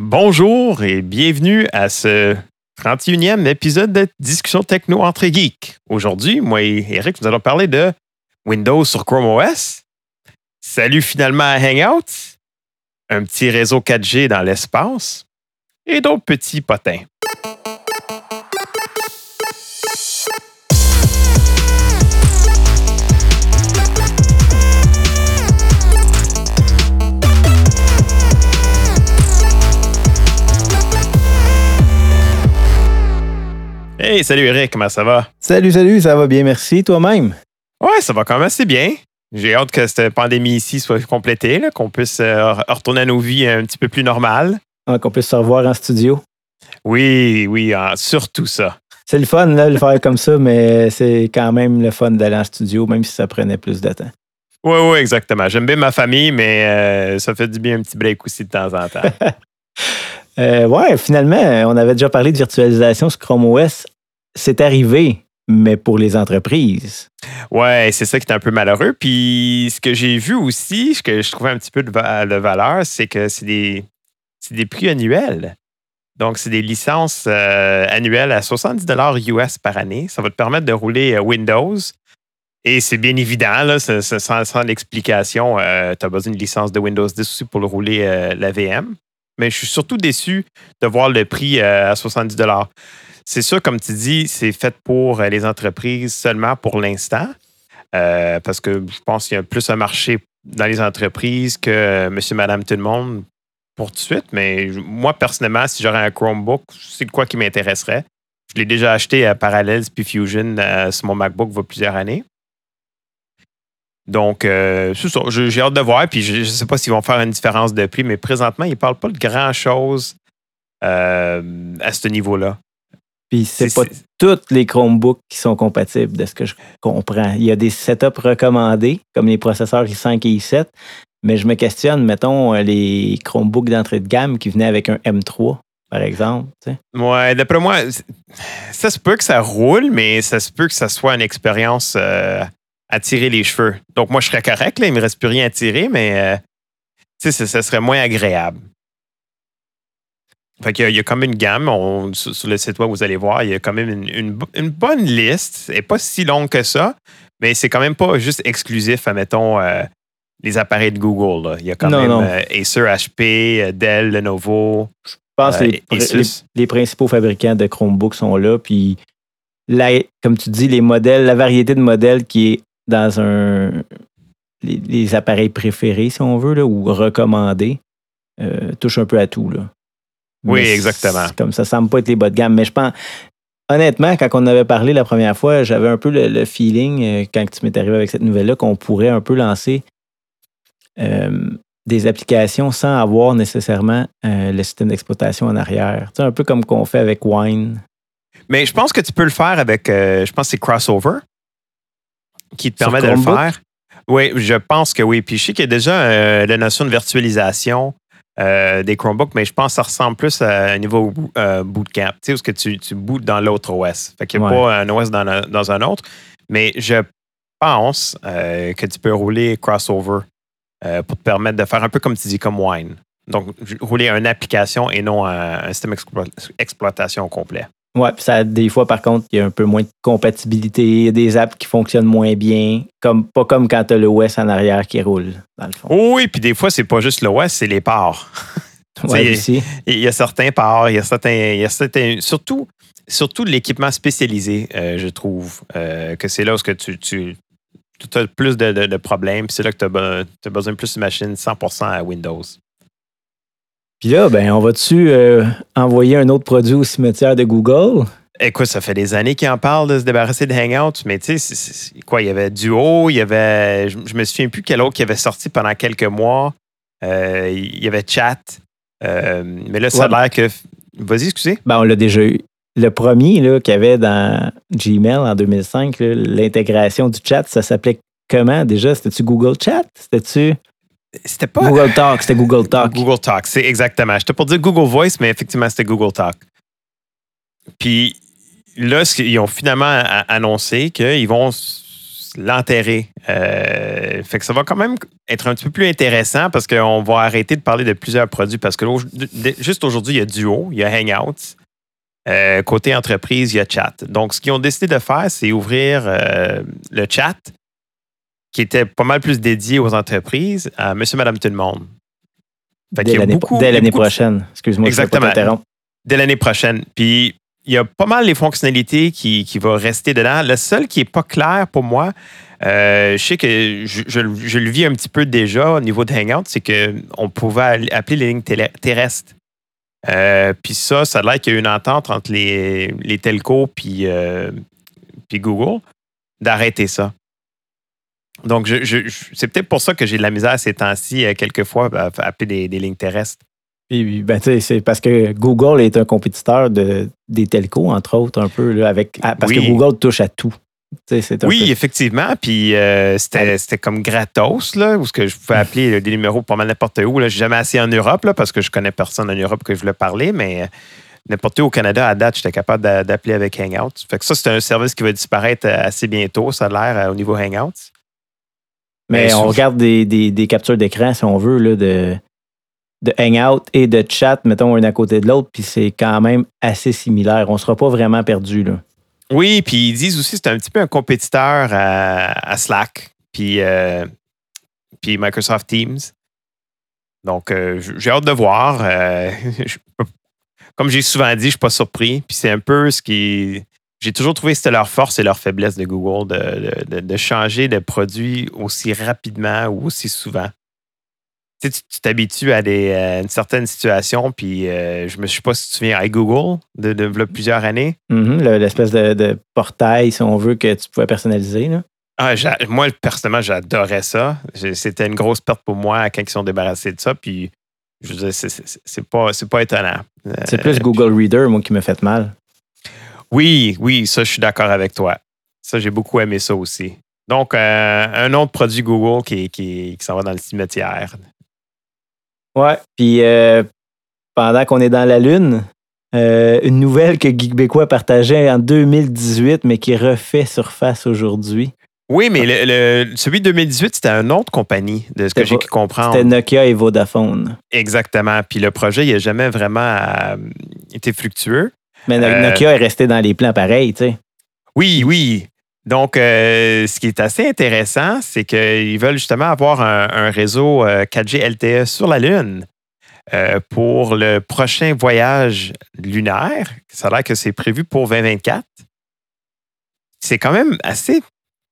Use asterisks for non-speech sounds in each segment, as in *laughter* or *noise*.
Bonjour et bienvenue à ce 31e épisode de Discussion Techno entre geeks. Aujourd'hui, moi et Eric, nous allons parler de Windows sur Chrome OS. Salut finalement à Hangout. Un petit réseau 4G dans l'espace. Et d'autres petits potins. Hey, salut Eric, comment ça va? Salut, salut, ça va bien, merci. Toi-même? Ouais, ça va quand même assez bien. J'ai hâte que cette pandémie ici soit complétée, qu'on puisse euh, retourner à nos vies un petit peu plus normales. Ah, qu'on puisse se revoir en studio. Oui, oui, surtout ça. C'est le fun, là, de le faire comme ça, mais c'est quand même le fun d'aller en studio, même si ça prenait plus de temps. Oui, oui, exactement. J'aime bien ma famille, mais euh, ça fait du bien un petit break aussi de temps en temps. *laughs* Euh, ouais, finalement, on avait déjà parlé de virtualisation sur Chrome OS. C'est arrivé, mais pour les entreprises. Ouais, c'est ça qui est un peu malheureux. Puis ce que j'ai vu aussi, ce que je trouvais un petit peu de, va- de valeur, c'est que c'est des, des prix annuels. Donc, c'est des licences euh, annuelles à 70 US par année. Ça va te permettre de rouler euh, Windows. Et c'est bien évident, sans, sans l'explication, tu as besoin d'une licence de Windows 10 aussi pour le rouler euh, la VM. Mais je suis surtout déçu de voir le prix euh, à 70 C'est sûr, comme tu dis, c'est fait pour euh, les entreprises seulement pour l'instant. Euh, parce que je pense qu'il y a plus un marché dans les entreprises que monsieur, madame, tout le monde pour tout de suite. Mais moi, personnellement, si j'aurais un Chromebook, c'est quoi qui m'intéresserait. Je l'ai déjà acheté à Parallels puis Fusion sur mon MacBook il y a plusieurs années. Donc, euh, J'ai hâte de voir. Puis, je ne sais pas s'ils vont faire une différence de prix, mais présentement, ils ne parlent pas de grand-chose euh, à ce niveau-là. Puis c'est pas tous les Chromebooks qui sont compatibles, de ce que je comprends. Il y a des setups recommandés, comme les processeurs i5 et i7, mais je me questionne, mettons, euh, les Chromebooks d'entrée de gamme qui venaient avec un M3, par exemple. tu sais. Ouais, d'après moi, ça se peut que ça roule, mais ça se peut que ça soit une expérience euh, à tirer les cheveux. Donc, moi, je serais correct, là, il ne me reste plus rien à tirer, mais euh, tu sais, ça, ça serait moins agréable. Fait qu'il y a- il y a comme une gamme. on- sur, sur le site web, vous allez voir, il y a quand même une, une bo- une bonne liste. Elle n'est pas si longue que ça, mais c'est quand même pas juste exclusif à, mettons, euh, les appareils de Google. là. Il y a quand Non, même non. euh, Acer, HP, euh, Dell, Lenovo. Je pense que les, principaux fabricants de Chromebooks sont là. Puis, la- comme tu dis, les modèles, la variété de modèles qui est dans un les, les appareils préférés, si on veut, là, ou recommandés, euh, touche un peu à tout. Là. Oui, Mais exactement. c'est Comme ça semble pas être les bas de gamme. Mais je pense, honnêtement, quand on avait parlé la première fois, j'avais un peu le, le feeling, euh, quand tu m'es arrivé avec cette nouvelle-là, qu'on pourrait un peu lancer euh, des applications sans avoir nécessairement le système d'exploitation en arrière. Tu sais, un peu comme qu'on fait avec Wine. Mais je pense que tu peux le faire avec, je pense que c'est Crossover qui te permet de le faire. Oui, je pense que oui. Puis je sais qu'il y a déjà euh, la notion de virtualisation euh, des Chromebooks, mais je pense que ça ressemble plus à un niveau euh, bootcamp, tu sais, où est-ce que tu, tu bootes dans l'autre OS. Fait qu'il n'y a Ouais. pas un OS dans, un- dans un autre, mais je pense que tu peux rouler Crossover pour te permettre de faire un peu comme tu dis, comme Wine. Donc, rouler une application et non un, un système d'exploitation au complet. Ouais, puis ça, des fois, par contre, il y a un peu moins de compatibilité, il y a des apps qui fonctionnent moins bien, comme, pas comme quand tu as l'OS en arrière qui roule, dans le fond. Oui, puis des fois, c'est pas juste l'OS, c'est les parts. *laughs* Ouais. Il y a certains parts, il y a certains. Il y a certains surtout, surtout de l'équipement spécialisé, euh, je trouve, euh, que c'est là où que tu, tu, as plus de, de- de problèmes, puis c'est là que tu as, besoin de plus de machines 100% à Windows. Puis là, ben, on va-tu euh, envoyer un autre produit au cimetière de Google? Écoute, ça fait des années qu'ils en parlent de se débarrasser de Hangout, mais tu sais, quoi, il y avait Duo, il y avait. Je, je me souviens plus quel autre qui avait sorti pendant quelques mois. Euh, il y avait Chat. Euh, mais là, ça a Ouais. l'air que. Vas-y, excusez. Ben, on l'a déjà eu. Le premier là, qu'il y avait dans Gmail en 2005, là, l'intégration du chat, ça s'appelait comment déjà? C'était-tu Google Chat? C'était-tu C'était pas. Google Talk? C'était Google Talk. Google Talk, c'est exactement. J'étais pour dire Google Voice, mais effectivement, c'était Google Talk. Puis là, qu'ils ont finalement annoncé qu'ils vont l'enterrer. Euh, fait que ça va quand même être un petit peu plus intéressant parce qu'on va arrêter de parler de plusieurs produits parce que juste aujourd'hui, il y a Duo, il y a Hangouts. Euh, côté entreprise, il y a Chat. Donc, ce qu'ils ont décidé de faire, c'est ouvrir euh, le chat qui était pas mal plus dédié aux entreprises à Monsieur, Madame, tout le monde. dès l'année prochaine. Excuse-moi, Exactement. Je dès l'année prochaine. Puis, il y a pas mal les fonctionnalités qui, qui vont rester dedans. Le seul qui n'est pas clair pour moi, euh, je sais que je, le vis un petit peu déjà au niveau de Hangout, c'est qu'on pouvait appeler les lignes terrestres. Euh, puis ça, ça a l'air qu'il y a une entente entre les, les telcos puis, euh, puis Google d'arrêter ça. Donc, je, c'est peut-être pour ça que j'ai de la misère ces temps-ci, quelquefois, à appeler des lignes terrestres. Puis, ben, c'est parce que Google est un compétiteur de, des telcos, entre autres, un peu, là, avec, parce que Google touche à tout. Oui, effectivement. Puis euh, c'était comme gratos, là, où ce que je pouvais appeler des numéros pas mal n'importe où. Je n'ai jamais assez en Europe, là, parce que je connais personne en Europe que je voulais parler, mais euh, n'importe où au Canada, à date, j'étais capable d'appeler avec Hangouts. Fait que ça, c'est un service qui va disparaître euh, assez bientôt, ça a l'air, au niveau Hangouts. Mais, on regarde des, des, des captures d'écran, si on veut, là, de de Hangout et de chat, mettons, un à côté de l'autre, puis c'est quand même assez similaire. On ne sera pas vraiment perdu, là. Oui, puis ils disent aussi que c'est un petit peu un compétiteur à, Slack, puis, euh, puis Microsoft Teams. Donc, euh, j'ai hâte de voir. Euh, *laughs* comme j'ai souvent dit, je ne suis pas surpris. Puis c'est un peu ce qui. J'ai toujours trouvé que c'était leur force et leur faiblesse de Google de, de changer de produit aussi rapidement ou aussi souvent tu t'habitues à, des, une certaine situation, puis euh, je me suis pas si tu souviens, à Google, de, de, plusieurs années. Mm-hmm, l'espèce de, portail, si on veut, que tu pouvais personnaliser. Là. Ah, moi, personnellement, j'adorais ça. C'était une grosse perte pour moi quand ils sont débarrassés de ça, puis je veux dire, c'est pas, pas étonnant. C'est plus euh, Google Reader, moi, qui me fait mal. Oui, oui, ça, je suis d'accord avec toi. Ça, j'ai beaucoup aimé ça aussi. Donc, euh, un autre produit Google qui, qui, qui s'en va dans le cimetière. Ouais. Puis euh, pendant qu'on est dans la Lune, euh, une nouvelle que Geekbécois partageait en 2018, mais qui refait surface aujourd'hui. Oui, mais le, celui de 2018, c'était une autre compagnie, de ce que j'ai pu comprendre. C'était Nokia et Vodafone. Exactement. Puis le projet, il n'a jamais vraiment été fructueux. Mais Nokia est resté dans les plans pareils, tu sais. Oui, oui. Donc, ce qui est assez intéressant, c'est qu'ils veulent justement avoir un, réseau 4G LTE sur la Lune pour le prochain voyage lunaire. Ça a l'air que c'est prévu pour 2024. C'est quand même assez.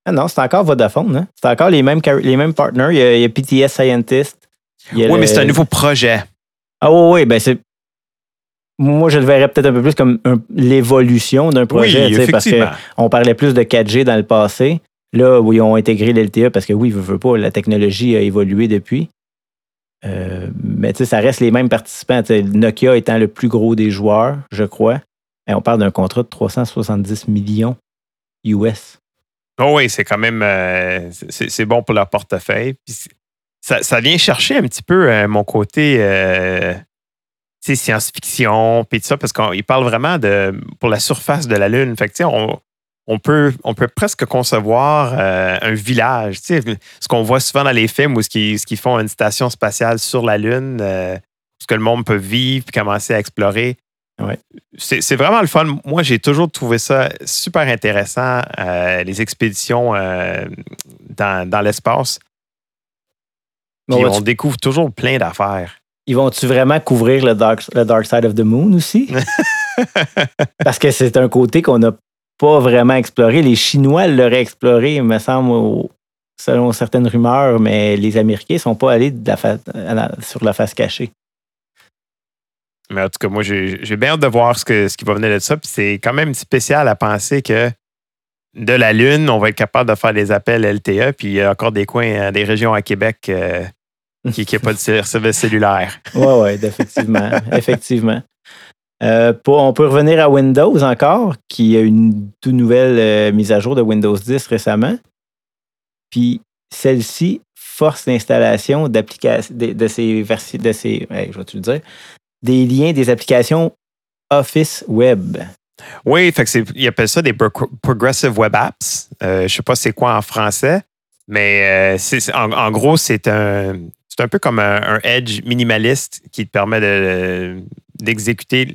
Ah non, c'est encore Vodafone. Hein? C'est encore les mêmes, les mêmes partners. Il y, a, PTS Scientist. oui, mais c'est un nouveau projet. Ah oui, oui, ben c'est moi, je le verrais peut-être un peu plus comme l'évolution d'un projet, oui, parce qu'on parlait plus de 4G dans le passé. Là, où ils ont intégré l'LTE, parce que oui, ne veut pas, la technologie a évolué depuis. Euh, mais ça reste les mêmes participants. Nokia étant le plus gros des joueurs, je crois. Et on parle d'un contrat de 370 millions US. Oh oui, c'est quand même euh, c'est bon pour leur portefeuille. ça, vient chercher un petit peu euh, mon côté science-fiction, puis tout ça, parce qu'il parle vraiment de pour la surface de la Lune. Fait que, on, on, peut, on peut presque concevoir euh, un village. Ce qu'on voit souvent dans les films où ce qu'ils font une station spatiale sur la Lune, euh, ce que le monde peut vivre puis commencer à explorer. Ouais. C'est vraiment le fun. Moi, j'ai toujours trouvé ça super intéressant, euh, les expéditions dans, dans l'espace. Puis on découvre toujours plein d'affaires. Ils vont-tu vraiment couvrir le dark, le dark Side of the Moon aussi? *laughs* Parce que c'est un côté qu'on n'a pas vraiment exploré. Les Chinois l'auraient exploré, il me semble, selon certaines rumeurs, mais les Américains ne sont pas allés sur la face cachée. Mais en tout cas, moi, j'ai bien hâte de voir ce, que, ce qui va venir de ça. Puis c'est quand même spécial à penser que de la Lune, on va être capable de faire des appels LTE. Puis il y a encore des coins, des régions à Québec euh, qui n'a pas de service cellulaire. Oui, oui, effectivement. *laughs* effectivement. Euh, on peut revenir à Windows encore, qui a une toute nouvelle euh, mise à jour de Windows 10 récemment. Puis celle-ci force l'installation d'applications de, ces de ces, je vais te dire, des liens des applications Office Web. Oui, fait que ils appellent ça des pro- Progressive Web Apps. Euh, je ne sais pas c'est quoi en français, mais euh, en gros, c'est un, c'est un peu comme un, un Edge minimaliste qui te permet de, d'exécuter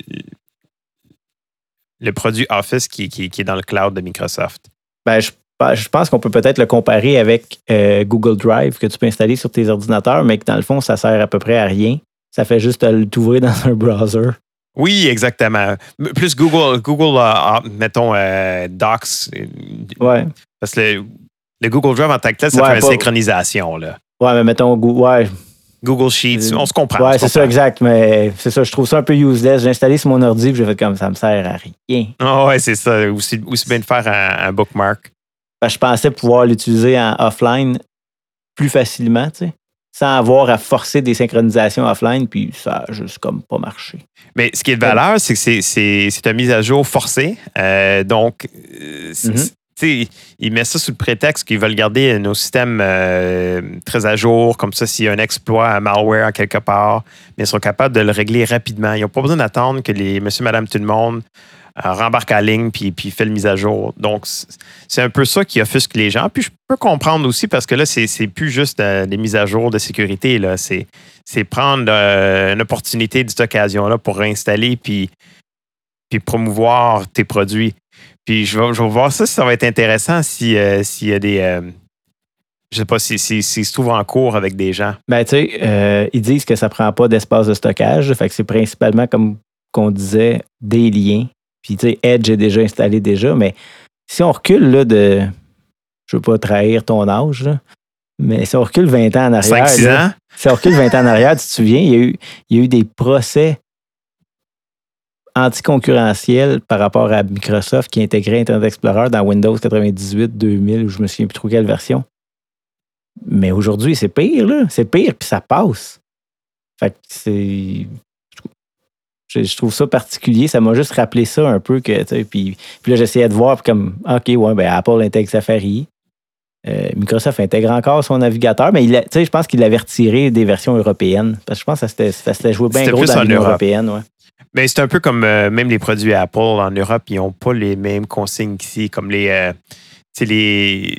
le produit Office qui, qui- qui est dans le cloud de Microsoft. Ben, je, je pense qu'on peut peut-être le comparer avec euh, Google Drive que tu peux installer sur tes ordinateurs, mais que dans le fond, ça sert à peu près à rien. Ça fait juste t'ouvrir dans un browser. Oui, exactement. Plus Google, Google euh, mettons, euh, Docs. Ouais. Parce que le, le Google Drive en tant que tel, ça Ouais, fait une synchronisation. Là. Ouais, mais mettons, ouais, Google Sheets, on se comprend. ouais c'est ça, exact. Mais c'est ça, je trouve ça un peu useless. J'ai installé sur mon ordi puis j'ai fait comme ça me sert à rien. Ah ouais, c'est ça. Aussi, aussi bien de faire un, un bookmark. Que je pensais pouvoir l'utiliser en offline plus facilement, tu sais, sans avoir à forcer des synchronisations offline, puis ça a juste comme pas marché. Mais ce qui est de valeur, c'est que c'est- une mise à jour forcée. Euh, donc, tu ils mettent ça sous le prétexte qu'ils veulent garder nos systèmes euh, très à jour. Comme ça, s'il y a un exploit, un malware quelque part, mais ils sont capables de le régler rapidement. Ils n'ont pas besoin d'attendre que les monsieur, madame, tout le monde euh, rembarque à ligne puis, puis fait le mise à jour. Donc, c'est- un peu ça qui offusque les gens. Puis je peux comprendre aussi parce que là, c'est plus juste euh, des mises à jour de sécurité. c'est prendre euh, une opportunité de cette occasion-là pour réinstaller puis, puis promouvoir tes produits. Puis je vais, je vais voir ça si ça va être intéressant si, euh, s'il y a des. euh, je sais pas si, si, s'il se trouve en cours avec des gens. Ben, tu sais, euh, ils disent que ça prend pas d'espace de stockage. Fait que c'est principalement, comme qu'on disait, des liens. Puis, tu sais, Edge est déjà installé déjà. Mais si on recule là, de. Je veux pas trahir ton âge, là, mais si on recule 20 ans en arrière. 5-6 là, ans? Si on recule 20 ans en arrière, tu te souviens, il y a eu, il y a eu des procès anticoncurrentiels par rapport à Microsoft qui intégrait Internet Explorer dans Windows 98, 2000, ou je me souviens plus trop quelle version. Mais aujourd'hui, c'est pire, là. C'est pire, puis ça passe. Fait que c'est. Je, trouve ça particulier. Ça m'a juste rappelé ça un peu que, puis, puis là, j'essayais de voir, puis comme, OK, ouais, ben Apple intègre Safari. Euh, Microsoft intègre encore son navigateur, mais il a- je pense qu'il l'avait retiré des versions européennes. Parce que je pense que ça s'était- joué bien gros dans l'Union européenne. Ouais. Mais c'est un peu comme euh, même les produits Apple en Europe, ils n'ont pas les mêmes consignes qu'ici, comme les, euh, les,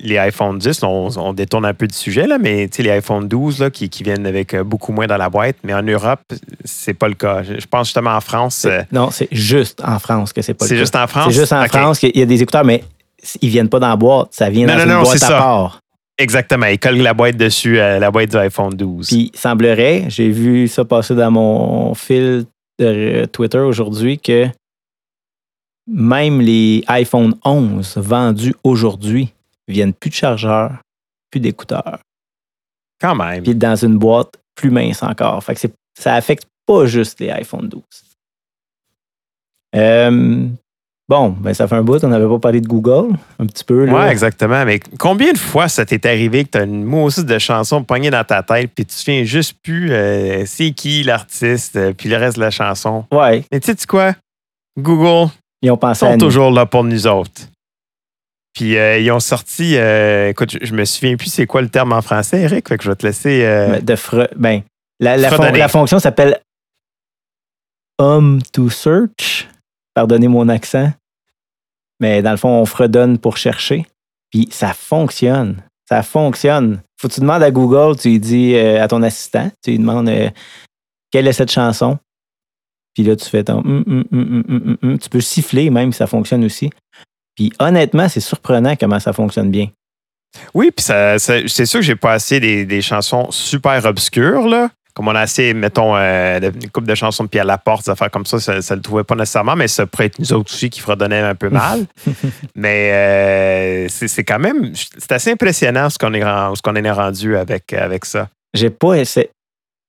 les iPhone 10. là, on, on détourne un peu du sujet, là, mais les iPhone 12 là, qui, qui viennent avec euh, beaucoup moins dans la boîte. Mais en Europe, c'est pas le cas. Je, pense justement en France. euh, Non, c'est juste en France que c'est pas le c'est cas. juste en France? C'est juste en. France qu'il y a des écouteurs, mais ils viennent pas dans la boîte. Ça vient Non, dans non, une non, boîte c'est à ça. part. Exactement. Ils collent la boîte dessus, euh, la boîte du iPhone 12. Puis, il semblerait, j'ai vu ça passer dans mon fil de Twitter aujourd'hui, que même les iPhone 11 vendus aujourd'hui viennent plus de chargeurs, plus d'écouteurs, Quand même. puis dans une boîte plus mince encore. Fait que c'est- ça affecte pas juste les iPhone 12. Euh, bon, ben ça fait un bout, on n'avait pas parlé de Google, un petit peu. Là. Oui, exactement. Mais combien de fois ça t'est arrivé que tu as une mousse de chanson poignée dans ta tête, puis tu te souviens juste plus euh, c'est qui l'artiste, euh, puis le reste de la chanson? Ouais, Mais tu sais quoi? Google ils ont pensé sont toujours là pour nous autres. Puis euh, ils ont sorti, euh, écoute, je, je me souviens plus c'est quoi le terme en français, Eric, fait que je vais te laisser. de fre- ben, la, la, fon- Fredonner. la fonction s'appelle Home to Search. Pardonnez mon accent. Mais dans le fond, on fredonne pour chercher. Puis ça fonctionne. Ça fonctionne. Faut que tu demandes à Google, tu dis euh, à ton assistant, tu lui demandes euh, quelle est cette chanson? Puis là, tu fais ton hum, hum, hum. Tu peux siffler même, ça fonctionne aussi. Puis honnêtement, c'est surprenant comment ça fonctionne bien. Oui, puis ça- c'est sûr que j'ai pas assez des, des chansons super obscures, là. Comme on a assez, mettons, euh, une couple de chansons de Pierre Laporte, des affaires comme ça, ça ne le trouvait pas nécessairement, mais ça pourrait être nous autres aussi qui fredonnaient un peu mal. *laughs* mais euh, c'est quand même, c'est assez impressionnant ce qu'on est, qu'on est rendu avec, avec ça. J'ai pas essayé.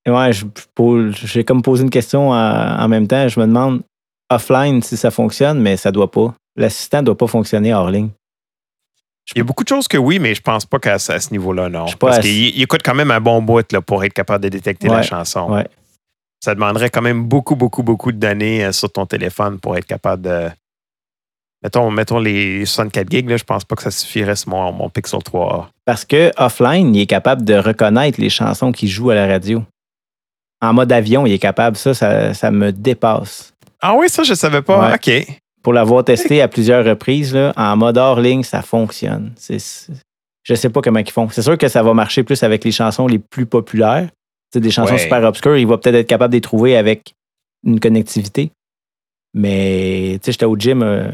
Ouais, j'ai comme posé une question en, en même temps. Je me demande offline si ça fonctionne, mais ça doit pas. L'assistant doit pas fonctionner hors ligne. Il y a beaucoup de choses que oui, mais je pense pas qu'à ce à ce niveau-là, non. Je suis pas Parce qu'il il écoute quand même un bon bout là, pour être capable de détecter la chanson. ouais. Ça demanderait quand même beaucoup, beaucoup, beaucoup de données euh, sur ton téléphone pour être capable de. Mettons, mettons les 64 gigs, là, je pense pas que ça suffirait sur mon, mon Pixel 3. Parce que offline, il est capable de reconnaître les chansons qu'il joue à la radio. En mode avion, il est capable. Ça, ça, ça me dépasse. Ah oui, ça, je savais pas. Ouais. OK. Pour l'avoir testé à plusieurs reprises, là, en mode hors ligne, ça fonctionne. C'est, je sais pas comment ils font. C'est sûr que ça va marcher plus avec les chansons les plus populaires. Des chansons Ouais. super obscures, il va peut-être être capable de les trouver avec une connectivité. Mais tu sais, j'étais au gym euh,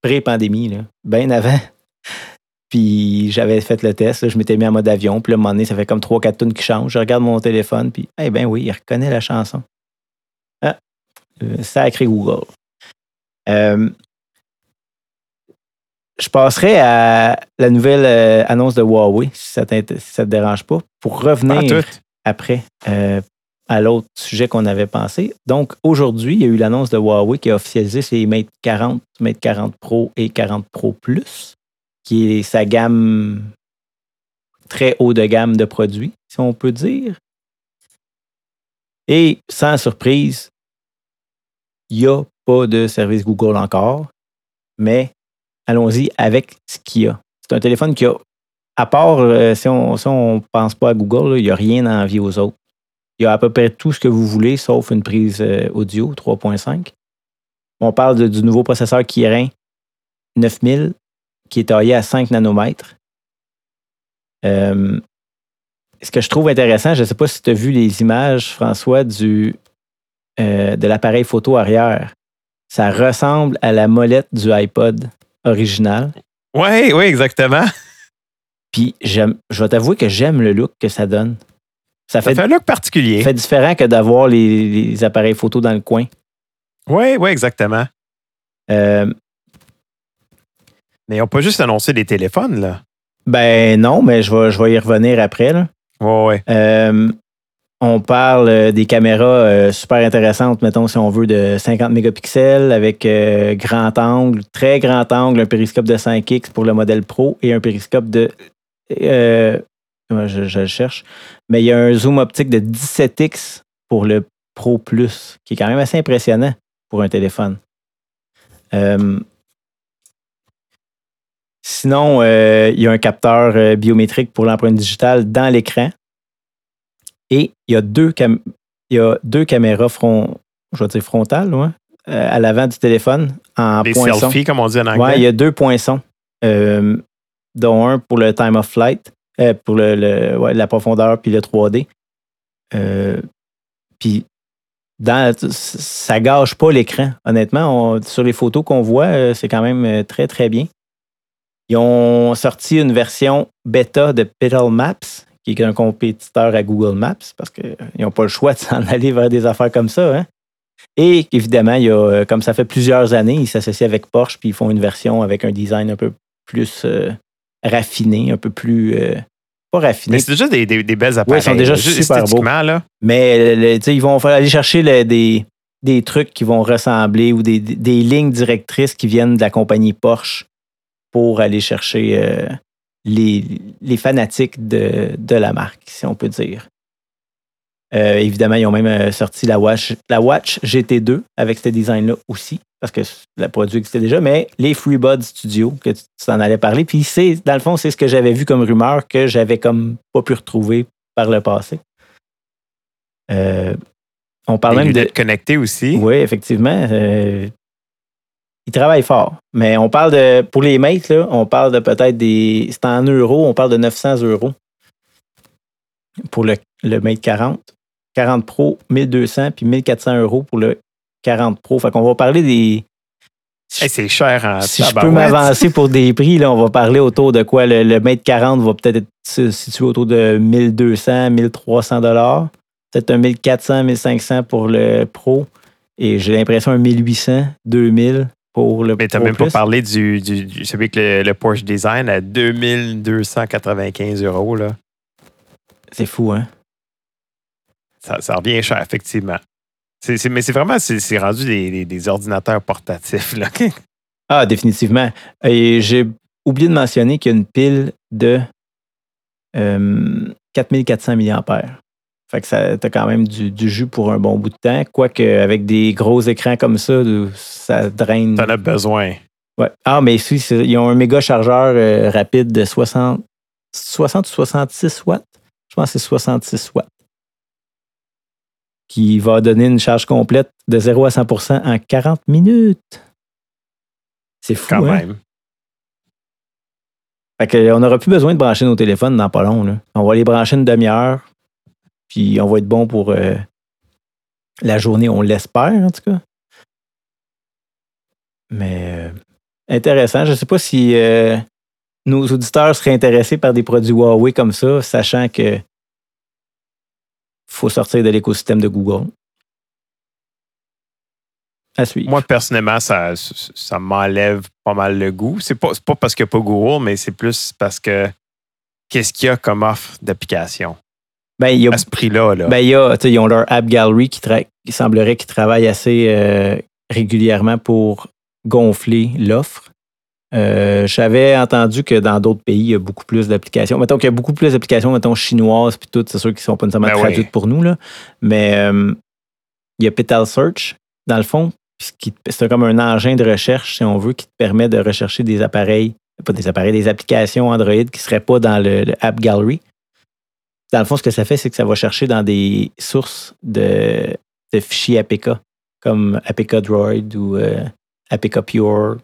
pré-pandémie, bien avant. *laughs* Puis j'avais fait le test, là, je m'étais mis en mode avion. Puis là, à un moment donné, ça fait comme 3-4 tonnes qui changent. Je regarde mon téléphone, puis, eh ben oui, il reconnaît la chanson. Ah, euh, sacré Google. Euh, je passerai à la nouvelle euh, annonce de Huawei, si ça ne te dérange pas, pour revenir après euh, à l'autre sujet qu'on avait pensé. Donc, aujourd'hui, il y a eu l'annonce de Huawei qui a officialisé ses Mate 40, Mate 40 Pro et 40 Pro Plus, qui est sa gamme très haut de gamme de produits, si on peut dire. Et sans surprise, il n'y a pas de service Google encore, mais allons-y avec ce qu'il y a. C'est un téléphone qui a, à part euh, si on ne pense pas à Google, il n'y a rien à envier aux autres. Il y a à peu près tout ce que vous voulez, sauf une prise euh, audio 3.5. On parle du nouveau processeur Kirin 9000 qui est taillé à 5 nanomètres. Euh, ce que je trouve intéressant, je ne sais pas si tu as vu les images, François, du, de l'appareil photo arrière. Ça ressemble à la molette du iPod original. Oui, oui, exactement. Puis j'aime, je vais t'avouer que j'aime le look que ça donne. Ça Ça fait, fait un look particulier. fait différent que d'avoir les, les appareils photo dans le coin. Oui, oui, exactement. Euh, Mais ils n'ont pas juste annoncé des téléphones, là. ben non, mais je vais, je vais y revenir après. là. Oui, oui. Euh, on parle euh, des caméras euh, super intéressantes, mettons, si on veut, de 50 mégapixels avec euh, grand angle, très grand angle, un périscope de 5X pour le modèle Pro et un périscope de. euh, je, le cherche. Mais il y a un zoom optique de 17X pour le Pro Plus, qui est quand même assez impressionnant pour un téléphone. Sinon, il y a un capteur biométrique pour l'empreinte digitale dans l'écran. Et il y a deux, cam- il y a deux caméras front, je vais dire frontales, ouais, euh, à l'avant du téléphone en Des selfies, comme on dit en anglais? Ouais, il y a deux poinçons, euh, dont un pour le time of flight, euh, pour le, le- ouais, la profondeur puis le 3D. Euh, puis dans, ça gâche pas l'écran. Honnêtement, on- sur les photos qu'on voit, c'est quand même très, très bien. Ils ont sorti une version bêta de Pedal Maps, qui est un compétiteur à Google Maps, parce qu'ils n'ont pas le choix de s'en *laughs* aller vers des affaires comme ça. hein. Et évidemment, il y a, euh, comme ça fait plusieurs années, ils s'associent avec Porsche, puis ils font une version avec un design un peu plus euh, raffiné, un peu plus. euh, pas raffiné, Mais c'est déjà des, des- des belles appareils. ils sont déjà super beaux. là. mais le- ils vont aller chercher le- des, des trucs qui vont ressembler ou des, des lignes directrices qui viennent de la compagnie Porsche pour aller chercher euh, les, les fanatiques de, de la marque, si on peut dire. Euh, évidemment, ils ont même euh, sorti la Watch, la Watch GT2 avec ce design-là aussi, parce que le produit existait déjà, mais les FreeBuds Studio, que tu t'en allais parler, puis c'est, dans le fond, c'est ce que j'avais vu comme rumeur que j'avais comme pas pu retrouver par le passé. Euh, on parle Des même de. connectées aussi. Oui, effectivement. euh, ils travaillent fort. Mais on parle de. Pour les mates, là, on parle de peut-être des. C'est en euros, on parle de 900 euros pour le, le Mate 40. 40 Pro, 1200, puis 1400 euros pour le 40 Pro. Fait qu'on va parler des. Hey, c'est cher en Si je peux m'avancer pour des prix, là, on va parler autour de quoi? Le, le Mate 40 va peut-être être si- situé autour de 1200, 1300 dollars. Peut-être un 1400, 1500 pour le Pro. Et j'ai l'impression un 1800, 2000 pour le Mais t'as Pro même pas parlé du, du, du- celui que le, le Porsche Design à 2295 euros. Là. C'est fou, hein? Ça, ça revient cher, effectivement. C'est- mais c'est vraiment, c'est c'est rendu des, des- des ordinateurs portatifs. Là. *laughs* Ah, définitivement. Et j'ai oublié de mentionner qu'il y a une pile de euh, 4400 mAh. Fait que ça t'as quand même du, du jus pour un bon bout de temps. Quoique, avec des gros écrans comme ça, ça draine. T'en as besoin. Ouais. Ah, mais si, ils ont un méga chargeur euh, rapide de 60, 60 ou 66 watts? Je pense que c'est 66 watts. qui va donner une charge complète de 0 à 100 en 40 minutes. C'est fou, Quand hein? même. Fait que, on n'aura plus besoin de brancher nos téléphones dans pas long. là. On va les brancher une demi-heure, puis on va être bon pour euh, la journée, on l'espère en tout cas. Mais euh, intéressant. Je ne sais pas si euh, nos auditeurs seraient intéressés par des produits Huawei comme ça, sachant que faut sortir de l'écosystème de Google. À suivre. Moi, personnellement, ça, ça m'enlève pas mal le goût. C'est pas, pas parce qu'il n'y a pas Google, mais c'est plus parce que qu'est-ce qu'il y a comme offre d'application Ben, il y a à ce prix-là? Là. Ben, y a, ils ont leur App Gallery qui, tra- semblerait qu'ils travaillent assez euh, régulièrement pour gonfler l'offre. Euh, J'avais entendu que dans d'autres pays, il y a beaucoup plus d'applications. Mettons qu'il y a beaucoup plus d'applications, mettons chinoises, puis toutes, c'est sûr qui ne sont pas nécessairement Ben oui. traduites pour nous. Là. Mais euh, il y a Petal Search, dans le fond, qui- c'est comme un engin de recherche, si on veut, qui te permet de rechercher des appareils, pas des appareils, des applications Android qui ne seraient pas dans le, le App Gallery. Dans le fond, ce que ça fait, c'est que ça va chercher dans des sources de, de fichiers APK, comme APK Droid ou euh, APK Pure.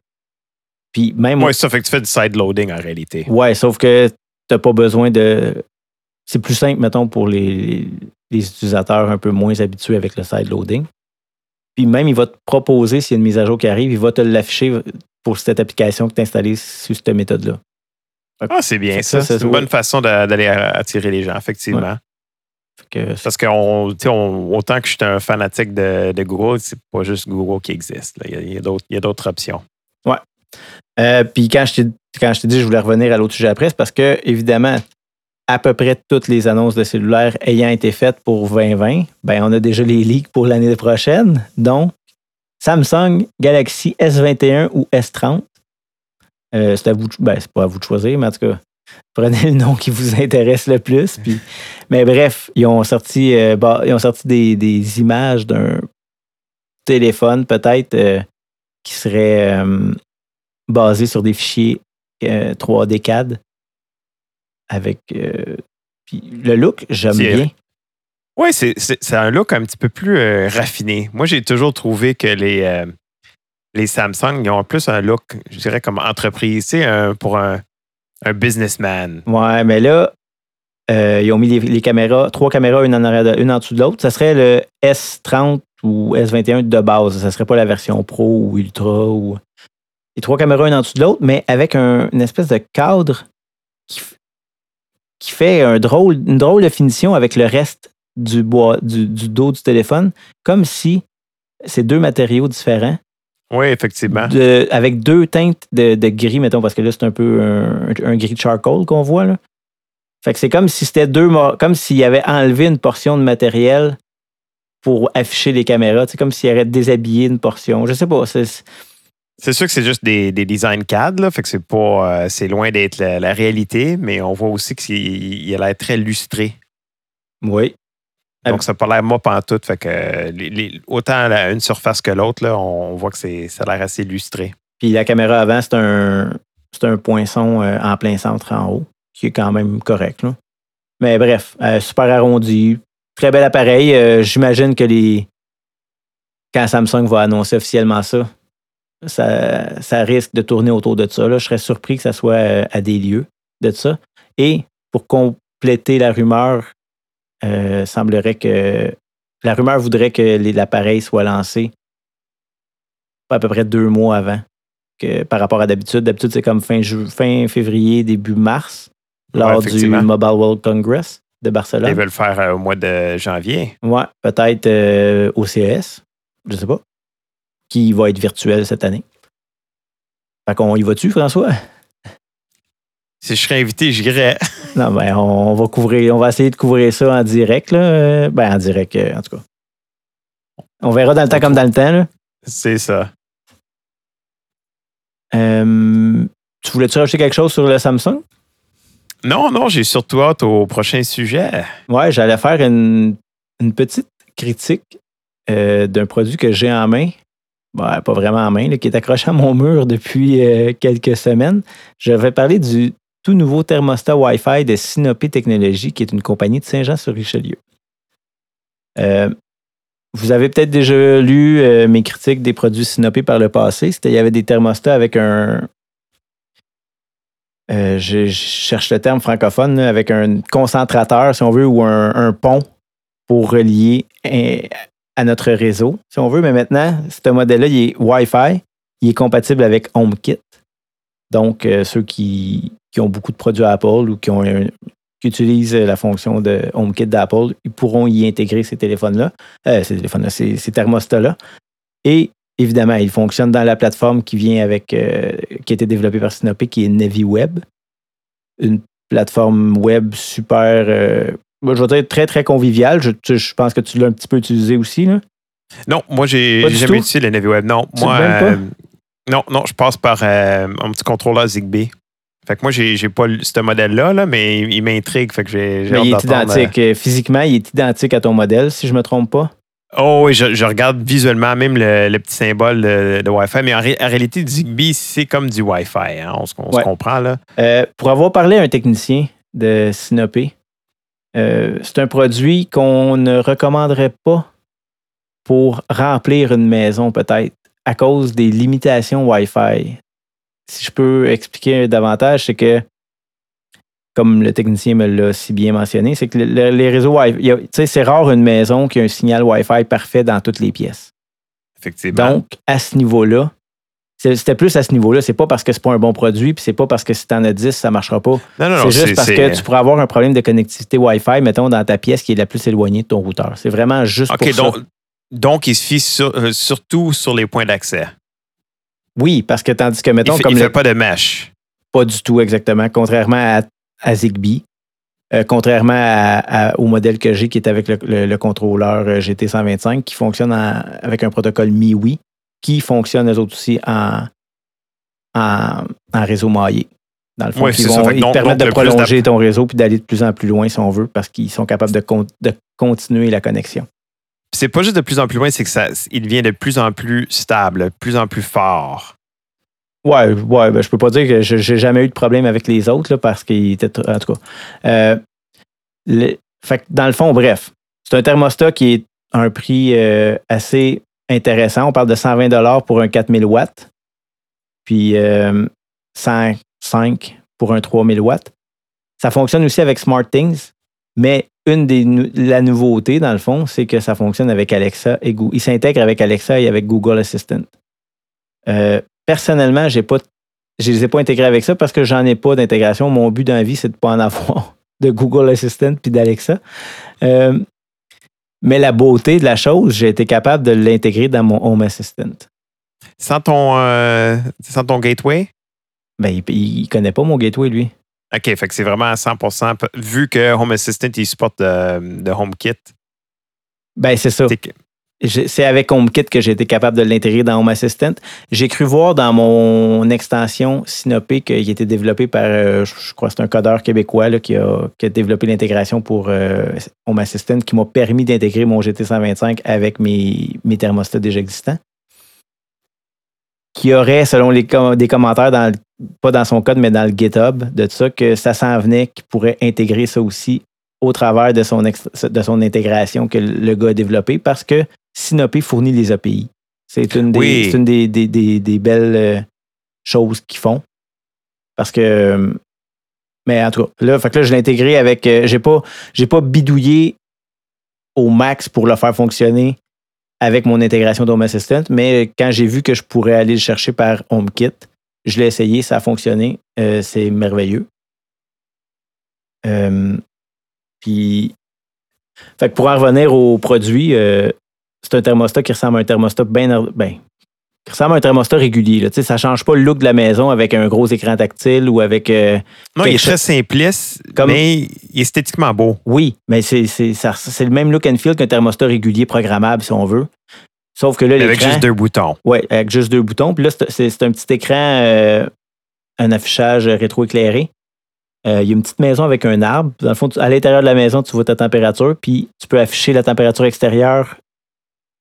Puis même. Ça fait que tu fais du side loading en réalité. Ouais, sauf que tu n'as pas besoin de. C'est plus simple, mettons, pour les, les utilisateurs un peu moins habitués avec le side loading. Puis même, il va te proposer, s'il y a une mise à jour qui arrive, il va te l'afficher pour cette application que tu as installée sous cette méthode-là. Ah, c'est bien ça. C'est une bonne façon d'a- d'aller attirer les gens, effectivement. Que Parce que on, autant que je suis un fanatique de, de Google, c'est pas juste Google qui existe. là. Il y a- d'autres- options. Euh, puis quand je t'ai quand je t'ai dit que je voulais revenir à l'autre sujet après, c'est parce que, évidemment, à peu près toutes les annonces de cellulaires ayant été faites pour 2020, ben on a déjà les leaks pour l'année prochaine, dont Samsung Galaxy S21 ou S30. Euh, c'est à vous, de- ben, c'est pas à vous de choisir, mais en tout cas, prenez le nom qui vous intéresse le plus. *laughs* puis- mais bref, ils ont sorti, euh, bah, ils ont sorti des, des images d'un téléphone peut-être euh, qui serait basé sur des fichiers euh, 3D CAD avec puis le look, j'aime bien. Oui, c'est un look un petit peu plus raffiné. Moi, j'ai toujours trouvé que les, les Samsung, ils ont plus un look, je dirais, comme entreprise, pour un, businessman. Ouais, mais là, euh, ils ont mis les, caméras, trois caméras, une en, arrière une en dessous de l'autre. Ça serait le S30 ou S21 de base. Ça serait pas la version Pro ou Ultra ou. Les trois caméras, une en dessous de l'autre, mais avec un- une espèce de cadre qui, fait une drôle de finition avec le reste du, bois, du dos du téléphone, comme si c'est deux matériaux différents. Oui, effectivement. de- avec deux teintes de, de gris, mettons, parce que là, c'est un peu un, un gris charcoal qu'on voit. Là. Fait que c'est comme si c'était deux comme s'il avait enlevé une portion de matériel pour afficher les caméras. C'est comme s'il avait déshabillé une portion. Je sais pas. c'est- sûr que c'est juste des, des designs CAD, là, fait que c'est pas, euh, c'est loin d'être la, la réalité, mais on voit aussi qu'il il a l'air très lustré. Oui. Donc, ça n'a pas l'air mop en tout. Fait que euh, les- les- autant la- une surface que l'autre, on voit que c'est, ça a l'air assez lustré. Puis la caméra avant, c'est un, c'est un poinçon euh, en plein centre en haut, qui est quand même correct. là. Mais bref, euh, super arrondi. Très bel appareil. Euh, J'imagine que les. Quand Samsung va annoncer officiellement ça, ça, ça risque de tourner autour de ça. là. Je serais surpris que ça soit à des lieux de ça. Et pour compléter la rumeur, euh, semblerait que. La rumeur voudrait que l'appareil soit lancé à peu près deux mois avant que par rapport à d'habitude. D'habitude, c'est comme fin, fin février, début mars, lors du. Mobile World Congress de Barcelone. Ils veulent le faire euh, au mois de janvier. Ouais, peut-être euh, au CES, je sais pas, qui va être virtuel cette année. Fait qu'on y va-tu, François? Si je serais invité, j'irais. *laughs* Non, ben, on va couvrir, on va essayer de couvrir ça en direct, là. Ben, en direct, euh, en tout cas. On verra dans le temps comme dans le temps, là. C'est ça. Euh, tu voulais-tu rajouter quelque chose sur le Samsung? Non, non, j'ai surtout hâte au prochain sujet. Ouais, j'allais faire une, une petite critique euh, d'un produit que j'ai en main. Ouais, pas vraiment en main, là, qui est accroché à mon mur depuis euh, quelques semaines. Je vais parler du tout nouveau thermostat Wi-Fi de Sinopé Technologies, qui est une compagnie de Saint-Jean-sur-Richelieu. Euh, vous avez peut-être déjà lu euh, mes critiques des produits Sinopé par le passé. Il y avait des thermostats avec un. euh, je, cherche le terme francophone, avec un concentrateur, si on veut, ou un, pont pour relier à notre réseau, si on veut. Mais maintenant, ce modèle-là, il est Wi-Fi. Il est compatible avec HomeKit. Donc, ceux qui, qui ont beaucoup de produits Apple ou qui, ont un- qui utilisent la fonction de HomeKit d'Apple, ils pourront y intégrer ces téléphones-là, euh, ces téléphones-là, ces, ces thermostats-là. Et évidemment, il fonctionne dans la plateforme qui vient avec, euh, qui a été développée par Sinopé, qui est NaviWeb. Une plateforme web super, euh, je vais dire très, très conviviale. Je, pense que tu l'as un petit peu utilisé aussi. Là. Non, moi, j'ai jamais tout? utilisé le NaviWeb. Non, Tu moi. euh, non, non, je passe par euh, un petit contrôleur Zigbee. Fait que moi, j'ai j'ai pas ce modèle-là, là, mais il, m'intrigue. Fait que j'ai j'ai Mais hâte il est identique. Euh, Physiquement, il est identique à ton modèle, si je ne me trompe pas? Oh oui, je, je regarde visuellement même le, le petit symbole de, de Wi-Fi, mais en, ré- en réalité, Zigbee, c'est comme du Wi-Fi. hein, on se on se Ouais. comprend, là. Euh, pour avoir parlé à un technicien de Sinopé, euh, c'est un produit qu'on ne recommanderait pas pour remplir une maison, peut-être, à cause des limitations Wi-Fi. Si je peux expliquer davantage, c'est que, comme le technicien me l'a si bien mentionné, c'est que le- le- les réseaux Wi-Fi, c'est rare une maison qui a un signal Wi-Fi parfait dans toutes les pièces. Effectivement. Donc, à ce niveau-là, c'était plus à ce niveau-là. C'est pas parce que c'est pas un bon produit, puis c'est pas parce que si t'en as 10, ça marchera pas. non, non, non, C'est juste parce que tu pourrais avoir un problème de connectivité Wi-Fi, mettons, dans ta pièce qui est la plus éloignée de ton routeur. C'est vraiment juste OK, pour donc, ça. donc, il se fie sur- euh, surtout sur les points d'accès. Oui, parce que tandis que, Il mettons, fait, comme il le- fait pas de mesh. pas du tout exactement, contrairement à, à Zigbee, euh, contrairement à- à- au modèle que j'ai qui est avec le, le- le contrôleur euh, GT125 qui fonctionne en- avec un protocole MIUI qui fonctionne eux autres aussi en, en, en réseau maillé. Dans le fond, c'est ça. vont, que ils te permettent de prolonger ton réseau puis d'aller de plus en plus loin si on veut parce qu'ils sont capables de, con- de continuer la connexion. C'est pas juste de plus en plus loin, c'est que ça, il devient de plus en plus stable, de plus en plus fort. Ouais, ouais, ben, je peux pas dire que j'ai jamais eu de problème avec les autres là, parce qu'ils étaient. En tout cas. Euh, le- dans le fond, bref, c'est un thermostat qui est à un prix euh, assez intéressant. On parle de 120 pour un 4000 watts, puis euh, 105 pour un 3000 watts. Ça fonctionne aussi avec SmartThings, mais une des la nouveauté, dans le fond, c'est que ça fonctionne avec Alexa et Google. Il s'intègre avec Alexa et avec Google Assistant. Euh, personnellement, j'ai pas, je les ai pas intégrés avec ça parce que j'en ai pas d'intégration. Mon but dans la vie, c'est de pas en avoir *laughs* de Google Assistant puis d'Alexa. Euh, mais la beauté de la chose, j'ai été capable de l'intégrer dans mon Home Assistant. Sans ton, euh, sans ton gateway? Ben, il, il connaît pas mon gateway, lui. OK, fait que c'est vraiment à 100 p- vu que Home Assistant, il supporte de, de HomeKit. Ben, c'est ça. c'est avec HomeKit que j'ai été capable de l'intégrer dans Home Assistant. J'ai cru voir dans mon extension Synopé qui a été développée par, euh, je je crois que c'est un codeur québécois là, qui, a, qui a développé l'intégration pour euh, Home Assistant qui m'a permis d'intégrer mon GT125 avec mes, mes thermostats déjà existants. Qui aurait, selon les com- des commentaires, dans le- pas dans son code, mais dans le GitHub, de ça, que ça s'en venait, qu'il pourrait intégrer ça aussi au travers de son, ex- de son intégration que le gars a développé parce que Synopé fournit les API. C'est une des, Oui. c'est une des, des- des- des belles euh, choses qu'ils font. Parce que. Mais en tout cas, là, fait que là je l'ai intégré avec. euh, j'ai pas, j'ai pas bidouillé au max pour le faire fonctionner avec mon intégration d'Home Assistant, mais quand j'ai vu que je pourrais aller le chercher par HomeKit, je l'ai essayé, ça a fonctionné. Euh, c'est merveilleux. Euh, puis, fait que pour en revenir au produit, euh, c'est un thermostat qui ressemble à un thermostat bien. ben, ressemble à un thermostat régulier. Là. Ça ne change pas le look de la maison avec un gros écran tactile ou avec. euh, Non, il est très simpliste, Comme- mais il est esthétiquement beau. oui, mais c'est le même look and feel qu'un thermostat régulier programmable, si on veut. Sauf que là, Avec juste deux boutons. Oui, avec juste deux boutons. Puis là, c'est- un petit écran, euh, un affichage rétroéclairé. Euh, il y a une petite maison avec un arbre. Dans le fond, tu- à l'intérieur de la maison, tu vois ta température, puis tu peux afficher la température extérieure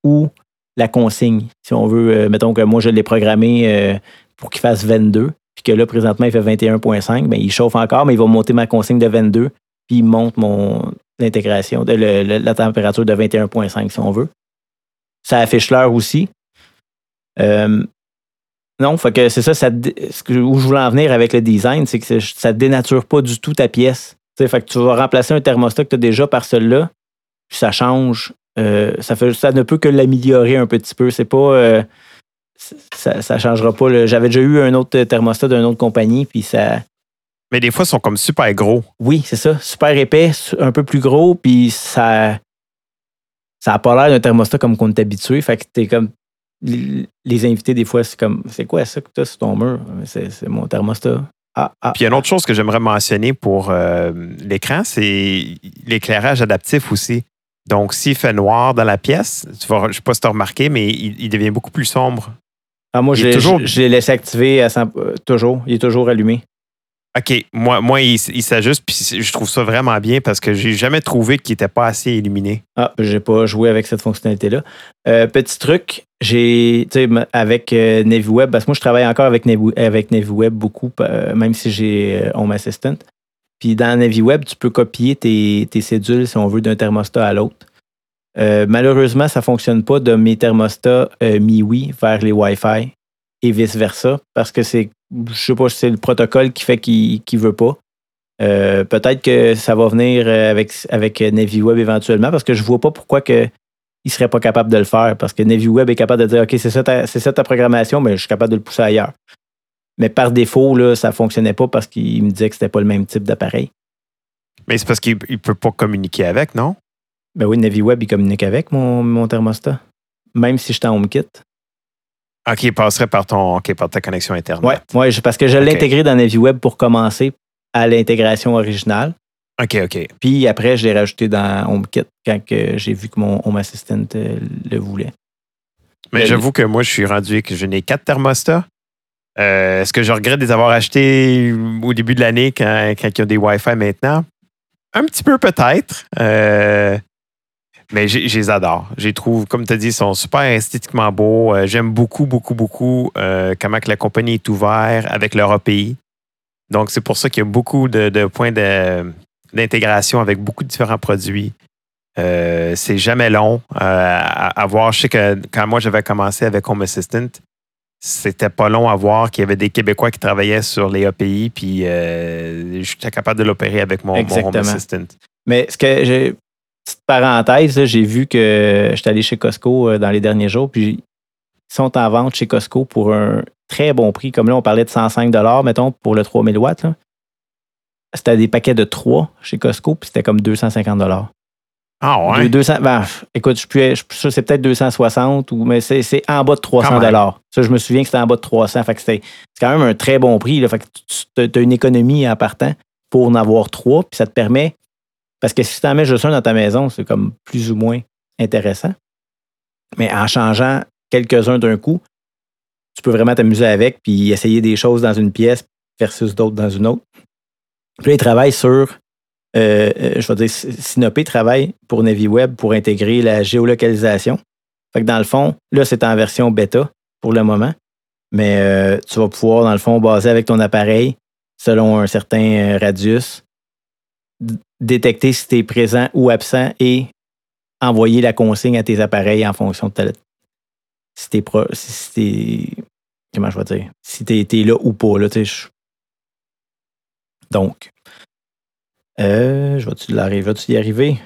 ou la consigne. Si on veut, euh, mettons que moi, je l'ai programmé euh, pour qu'il fasse 22, puis que là, présentement, il fait 21,5, bien, il chauffe encore, mais il va monter ma consigne de 22, puis il monte mon l'intégration, le- la température de 21,5, si on veut. ça affiche l'heure aussi. Euh, non, fait que c'est ça, ce que, où je voulais en venir avec le design, c'est que ça dénature pas du tout ta pièce. que tu vas remplacer un thermostat que tu as déjà par celui-là, puis ça change. Euh, ça, fait, ça ne peut que l'améliorer un petit peu. C'est pas. Euh, ça ne changera pas. J'avais déjà eu un autre thermostat d'une autre compagnie, puis ça. Mais des fois, ils sont comme super gros. Oui, c'est ça. Super épais, un peu plus gros, puis ça. Ça n'a pas l'air d'un thermostat comme qu'on est habitué. Fait que t'es comme les, invités, des fois, c'est comme c'est quoi ça que tu as sur ton mur? C'est mon thermostat. Ah, ah. Puis il y a une autre chose que j'aimerais mentionner pour euh, l'écran, c'est l'éclairage adaptif aussi. Donc, s'il fait noir dans la pièce, tu vas, je ne sais pas si tu as remarqué, mais il, devient beaucoup plus sombre. Ah, moi, je l'ai laissé activer à euh, toujours. Il est toujours allumé. OK. Moi, moi il, s'ajuste, puis je trouve ça vraiment bien parce que j'ai jamais trouvé qu'il n'était pas assez illuminé. Ah, j'ai pas joué avec cette fonctionnalité-là. Euh, petit truc, j'ai, tu sais, avec euh, NaviWeb, parce que moi, je travaille encore avec, avec NaviWeb beaucoup, euh, même si j'ai Home Assistant. Puis dans NaviWeb, tu peux copier tes, tes cédules, si on veut, d'un thermostat à l'autre. malheureusement, ça ne fonctionne pas de mes thermostats MiWi vers les Wi-Fi et vice-versa, parce que c'est je sais pas si c'est le protocole qui fait qu'il ne veut pas. Euh, peut-être que ça va venir euh, avec, avec NaviWeb éventuellement, parce que je ne vois pas pourquoi que il serait pas capable de le faire, parce que NaviWeb est capable de dire OK, c'est ça, c'est ça ta programmation, mais je suis capable de le pousser ailleurs. Mais par défaut, là, ça ne fonctionnait pas parce qu'il me disait que c'était pas le même type d'appareil. Mais c'est parce qu'il ne peut pas communiquer avec, non? Ben oui, NaviWeb, il communique avec mon, mon thermostat. Même si je suis en HomeKit. OK, il passerait par, ton, par ta connexion Internet. Oui, ouais, parce que je l'ai intégré dans NaviWeb pour commencer à l'intégration originale. OK, OK. Puis après, je l'ai rajouté dans HomeKit quand j'ai vu que mon Home Assistant euh, le voulait. Mais j'avoue que moi, je suis rendu que je n'ai quatre thermostats. Euh, est-ce que je regrette de les avoir achetés au début de l'année quand, il y a des Wi-Fi maintenant? Un petit peu peut-être. Euh, mais je les adore. Je les trouve, comme tu as dit, ils sont super esthétiquement beaux. Euh, j'aime beaucoup, beaucoup, beaucoup comment que la compagnie est ouverte avec leur API. Donc, c'est pour ça qu'il y a beaucoup de, points d'intégration avec beaucoup de différents produits. C'est jamais long à, voir. Je sais que quand moi j'avais commencé avec Home Assistant, c'était pas long à voir qu'il y avait des Québécois qui travaillaient sur les API, puis j'étais capable de l'opérer avec mon, mon, Home Assistant. Mais ce que j'ai petite parenthèse, j'ai vu que j'étais allé chez Costco euh, dans les derniers jours, puis ils sont en vente chez Costco pour un très bon prix. Comme là, on parlait de 105 mettons, pour le 3000 watts. C'était des paquets de 3 chez Costco, puis c'était comme 250 ah ouais? 200, ben, écoute, je, je, c'est peut-être 260, ou, mais c'est, en bas de 300 Ça, je me souviens que c'était en bas de 300. Fait que c'est quand même un très bon prix. Là, fait que tu as une économie en partant pour en avoir trois, puis ça te permet parce que si tu en mets juste un dans ta maison, c'est comme plus ou moins intéressant. Mais en changeant quelques-uns d'un coup, tu peux vraiment t'amuser avec puis essayer des choses dans une pièce versus d'autres dans une autre. Puis là, il travaille sur, euh, euh, je vais dire, Sinopé travaille pour NaviWeb pour intégrer la géolocalisation. Fait que dans le fond, là, c'est en version bêta pour le moment. Mais euh, tu vas pouvoir, dans le fond, baser avec ton appareil selon un certain radius, détecter si tu es présent ou absent et envoyer la consigne à tes appareils en fonction de ta. Si tu es, si Comment je vais dire? Si tu es, là ou pas. Là, Donc, euh, je vais-tu y arriver?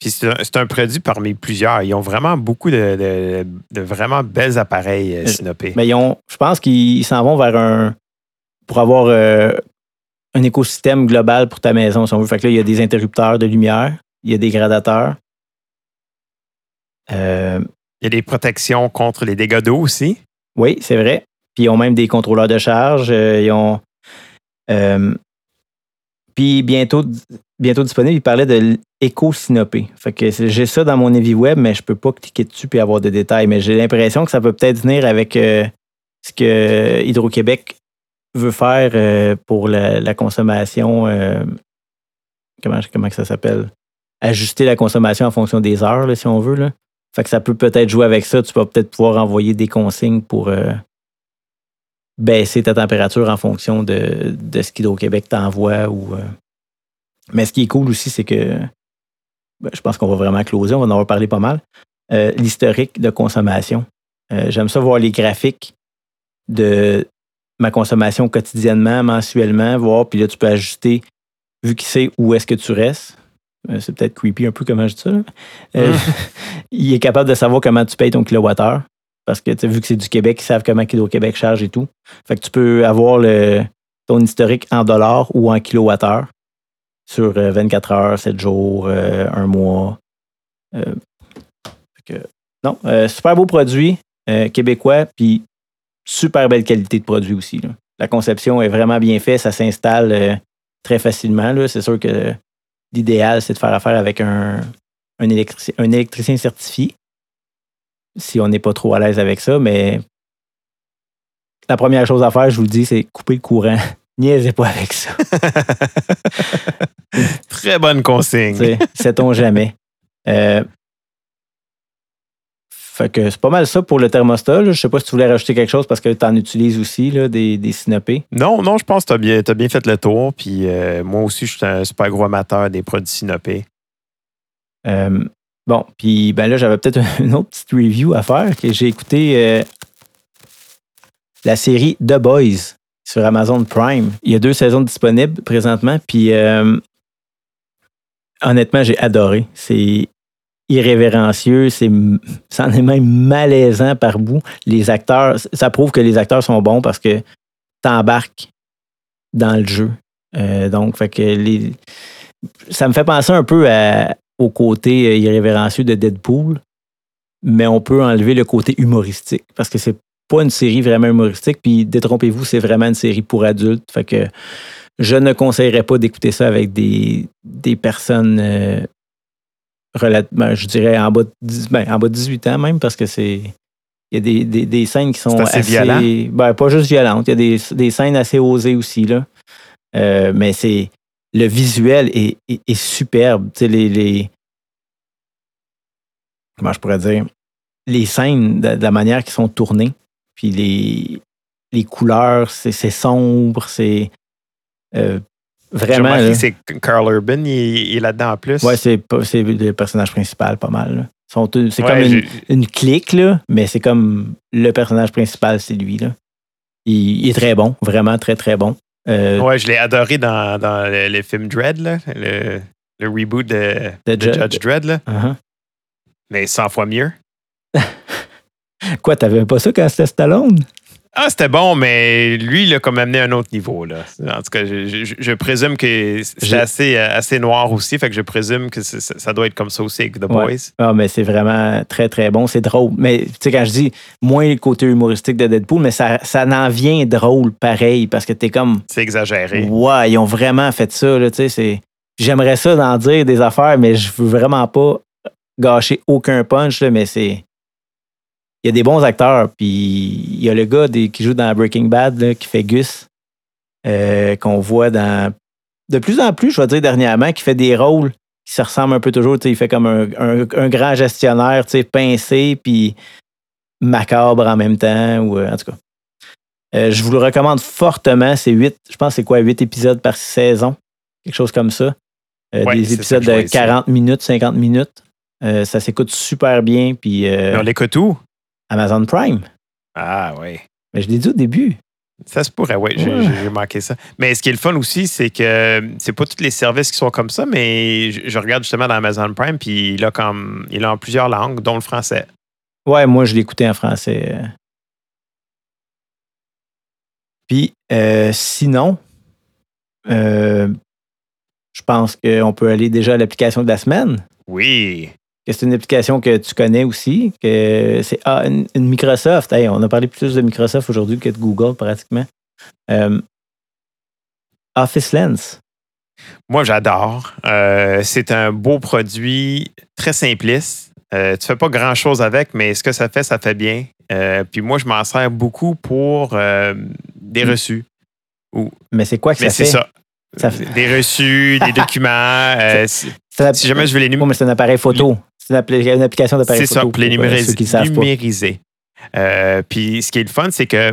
Puis c'est un, produit parmi plusieurs. Ils ont vraiment beaucoup de, vraiment belles appareils euh, Synopé. Mais ils ont, je pense qu'ils s'en vont vers un. Pour avoir euh, un écosystème global pour ta maison, si on veut. Fait que là, il y a des interrupteurs de lumière, il y a des gradateurs. Euh, il y a des protections contre les dégâts d'eau aussi. Oui, c'est vrai. Puis ils ont même des contrôleurs de charge. Euh, ils ont. Euh, puis bientôt, bientôt disponible, il parlait de l'éco-synopé. Fait que j'ai ça dans mon Evi Web, mais je peux pas cliquer dessus et avoir de détails. Mais j'ai l'impression que ça peut peut-être venir avec ce que Hydro-Québec veut faire euh, pour la, consommation, euh, comment, comment ça s'appelle? Ajuster la consommation en fonction des heures, si on veut. Là. Fait que ça peut peut-être jouer avec ça. Tu vas peut-être pouvoir envoyer des consignes pour euh, baisser ta température en fonction de, de ce qu'Hydro-Québec t'envoie. Ou, Mais ce qui est cool aussi, c'est que ben, je pense qu'on va vraiment closer. On va en avoir parlé pas mal. euh, l'historique de consommation. Euh, j'aime ça voir les graphiques de ma consommation quotidiennement, mensuellement, voir, puis là, tu peux ajuster, vu qu'il sait où est-ce que tu restes. Euh, c'est peut-être creepy un peu comment je dis ça. Euh, *laughs* il est capable de savoir comment tu payes ton kilowattheure. Parce que vu que c'est du Québec, ils savent comment Hydro-Québec charge et tout. Fait que tu peux avoir ton historique en dollars ou en kilowattheure sur 24 heures, 7 jours, un mois. non, super beau produit québécois, puis super belle qualité de produit aussi. La conception est vraiment bien faite, ça s'installe euh, très facilement. C'est sûr que l'idéal, c'est de faire affaire avec un, un, électricien, certifié, si on n'est pas trop à l'aise avec ça, mais la première chose à faire, je vous le dis, c'est couper le courant. *laughs* Niaisez pas avec ça. *laughs* Très bonne consigne. Sait-on jamais. Euh, fait que c'est pas mal ça pour le thermostat. Je sais pas si tu voulais rajouter quelque chose parce que tu en utilises aussi là, des, des Non, non, je pense que tu as bien, as bien fait le tour. Puis euh, moi aussi, je suis un super gros amateur des produits synopés. Euh, bon, puis ben là, j'avais peut-être *laughs* une autre petite review à faire. que J'ai écouté euh, la série The Boys sur Amazon Prime. Il y a deux saisons disponibles présentement. Puis honnêtement, j'ai adoré. C'est irrévérencieux, c'est, ça en est même malaisant par bout. Les acteurs, ça prouve que les acteurs sont bons parce que t'embarques dans le jeu. Euh, donc, fait que les, ça me fait penser un peu au côté euh, irrévérencieux de Deadpool, mais on peut enlever le côté humoristique parce que c'est pas une série vraiment humoristique. Puis, détrompez-vous, c'est vraiment une série pour adultes. Fait que je ne conseillerais pas d'écouter ça avec des, des personnes euh, ben, je dirais en bas, de, ben, en bas de 18 ans même, parce que c'est. Il y a des, des, des, scènes qui sont assez, assez ben, pas juste violentes, il y a des, des scènes assez osées aussi. Là. Euh, mais c'est. Le visuel est, est, superbe. Tu sais, les, les, Comment je pourrais dire? Les scènes, de, la manière qu'ils sont tournées, puis les, les couleurs, c'est sombre, c'est. Euh, Vraiment. c'est Carl Urban, il, est là-dedans en plus. Oui, c'est le personnage principal, pas mal. C'est comme une, clique, là, mais c'est comme le personnage principal, c'est lui. Là. Il, est très bon, vraiment très, très bon. Euh, ouais, je l'ai adoré dans, dans le, film Dread, là, le, le, reboot de, Judge Dread. Là. Uh-huh. Mais 100 fois mieux. Quoi, t'avais pas ça quand c'était Stallone? Ah, c'était bon, mais lui, il a comme amené un autre niveau. Là. En tout cas, je, présume que c'est assez, assez noir aussi, fait que je présume que ça doit être comme ça aussi avec The Boys. Ah, mais c'est vraiment très, très bon. C'est drôle. Mais tu sais, quand je dis moins le côté humoristique de Deadpool, mais ça, ça n'en vient drôle pareil parce que t'es comme. C'est exagéré. Ouais, ils ont vraiment fait ça. Là, J'aimerais ça d'en dire des affaires, mais je veux vraiment pas gâcher aucun punch, là, mais c'est il y a des bons acteurs. Puis il y a le gars qui joue dans Breaking Bad, qui fait Gus, euh, qu'on voit dans. De plus en plus, je vais dire dernièrement, qui fait des rôles qui se ressemblent un peu toujours. Il fait comme un, grand gestionnaire, pincé, puis macabre en même temps. Ou, euh, en tout cas. Euh, je vous le recommande fortement. C'est huit, je pense c'est quoi, huit épisodes par saison. Quelque chose comme ça. des épisodes de 40 minutes, 50 minutes. ça s'écoute super bien. Puis, on l'écoute où? Amazon Prime. Ah oui. Mais je l'ai dit au début. Ça se pourrait, oui, j'ai manqué ça. Mais ce qui est le fun aussi, c'est que c'est pas tous les services qui sont comme ça, mais je, regarde justement dans Amazon Prime, puis il a comme il a en plusieurs langues, dont le français. Ouais, moi je l'écoutais en français. Puis euh, sinon, euh, je pense qu'on peut aller déjà à l'application de la semaine. Oui c'est une application que tu connais aussi, que c'est ah, une, Microsoft. on a parlé plus de Microsoft aujourd'hui que de Google pratiquement. Euh, Office Lens. Moi, j'adore. Euh, c'est un beau produit, très simpliste. Euh, tu fais pas grand-chose avec, mais ce que ça fait, ça fait bien. puis moi, je m'en sers beaucoup pour des mm. reçus. Mais c'est quoi que ça fait? c'est ça. Des reçus, des documents. *laughs* si jamais je veux les numériser. mais c'est un appareil photo. C'est une, application d'appareil photo. C'est ça, pour les numériser. Euh, puis ce qui est le fun, c'est que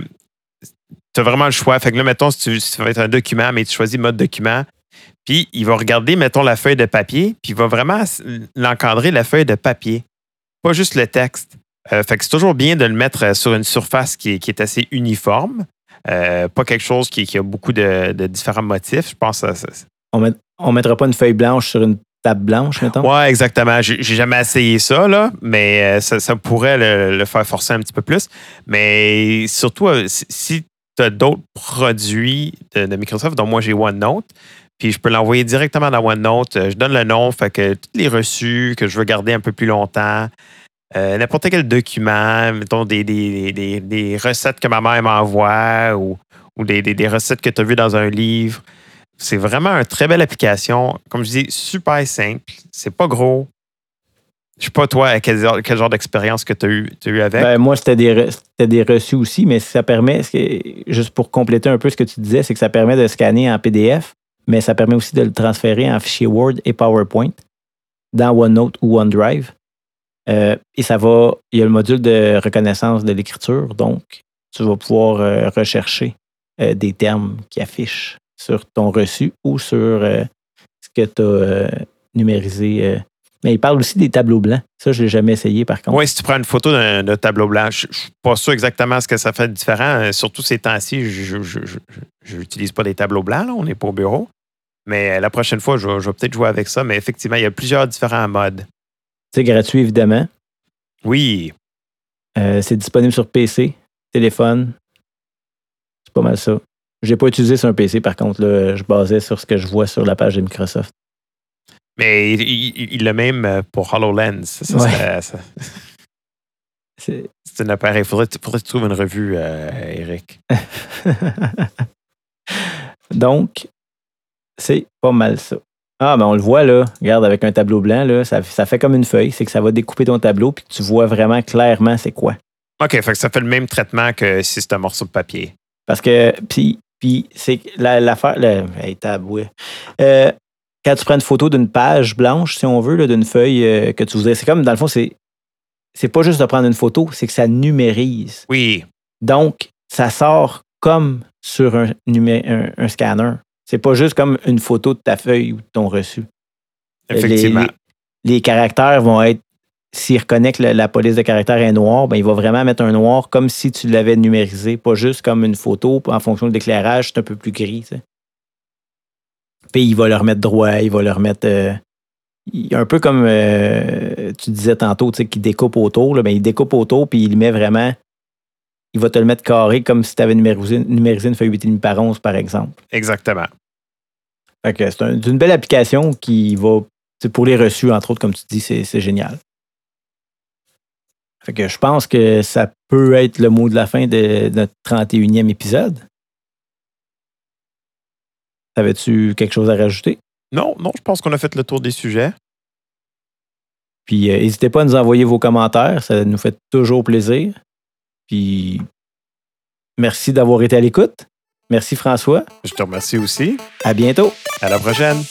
tu as vraiment le choix. Fait que là, mettons, si tu, si vas être un document, mais tu choisis mode document, puis il va regarder, mettons, la feuille de papier, puis il va vraiment l'encadrer, la feuille de papier. pas juste le texte. Euh, fait que c'est toujours bien de le mettre euh, sur une surface qui est, qui est assez uniforme. Euh, pas quelque chose qui, qui a beaucoup de, de différents motifs. Je pense que ça- ça- On met, on mettra pas une feuille blanche sur une blanche, mettons? Ouais, exactement. J'ai jamais essayé ça, là, mais euh, ça, ça pourrait le, faire forcer un petit peu plus. Mais surtout, euh, si- tu as d'autres produits de, Microsoft, dont moi j'ai OneNote, puis je peux l'envoyer directement dans OneNote, euh, je donne le nom, fait que tous les reçus que je veux garder un peu plus longtemps, n'importe quel document, mettons des, des, des- des recettes que ma mère m'envoie ou, ou des recettes que tu as vues dans un livre. C'est vraiment une très belle application. Comme je dis, super simple. C'est pas gros. Je sais pas, toi, quel, genre- d'expérience que tu as, eu avec? Ben, moi, c'était des, des reçus aussi, mais ça permet, juste pour compléter un peu ce que tu disais, c'est que ça permet de scanner en PDF, mais ça permet aussi de le transférer en fichier Word et PowerPoint dans OneNote ou OneDrive. Euh, et ça va, il y a le module de reconnaissance de l'écriture, donc tu vas pouvoir euh, rechercher euh, des termes qui affichent sur ton reçu ou sur euh, ce que tu as numérisé. euh. Mais il parle aussi des tableaux blancs. Ça, je ne l'ai jamais essayé par contre. Oui, si tu prends une photo d'un tableau blanc, je ne suis pas sûr exactement ce que ça fait de différent. Euh, Surtout ces temps-ci, je n'utilise pas des tableaux blancs, là, on n'est pas au bureau. Mais euh, la prochaine fois, je, vais- je vais peut-être jouer avec ça. Mais effectivement, il y a plusieurs différents modes. C'est gratuit, évidemment. Oui, Euh, c'est disponible sur PC, téléphone. C'est pas mal ça. Je n'ai pas utilisé sur un PC, par contre. Là, je basais sur ce que je vois sur la page de Microsoft. mais il- l'a même euh, pour HoloLens. Ça, Ouais. c'est- ça- *laughs* C'est- c'est un appareil. Il faudrait, faudrait que tu trouves une revue, euh, Eric. *laughs* Donc, c'est pas mal ça. Ah, mais on le voit là. Regarde, avec un tableau blanc, là, ça, ça fait comme une feuille. C'est que ça va découper ton tableau puis tu vois vraiment clairement c'est quoi. OK, fait que ça fait le même traitement que si c'était un morceau de papier. Parce que, puis, puis c'est que la- l'affaire, le, hey. Euh, quand tu prends une photo d'une page blanche, si on veut, d'une feuille euh, que tu voudrais, c'est comme, dans le fond, c'est, c'est pas juste de prendre une photo, c'est que ça numérise. Oui, Donc, ça sort comme sur un, numé- un, un scanner. C'est pas juste comme une photo de ta feuille ou de ton reçu. effectivement. Les, les caractères vont être, s'il reconnaît que la, la police de caractère est noire, ben, il va vraiment mettre un noir comme si tu l'avais numérisé, pas juste comme une photo. En fonction de l'éclairage, c'est un peu plus gris. Puis il va le remettre droit, il va le remettre. euh, un peu comme euh, tu disais tantôt, tu sais, qu'il découpe autour. Là, ben, il découpe autour, puis il met vraiment. Il va te le mettre carré comme si tu avais numérisé, numérisé une feuille 8,5 par 11, par exemple. Exactement. Fait que c'est un- c'est une belle application qui va. Pour les reçus, entre autres, comme tu dis, c'est génial. Fait que je pense que ça peut être le mot de la fin de notre 31e épisode. Avais-tu quelque chose à rajouter? Non, non, je pense qu'on a fait le tour des sujets. Puis euh, n'hésitez pas à nous envoyer vos commentaires, ça nous fait toujours plaisir. Puis merci d'avoir été à l'écoute. Merci François. Je te remercie aussi. À bientôt. À la prochaine.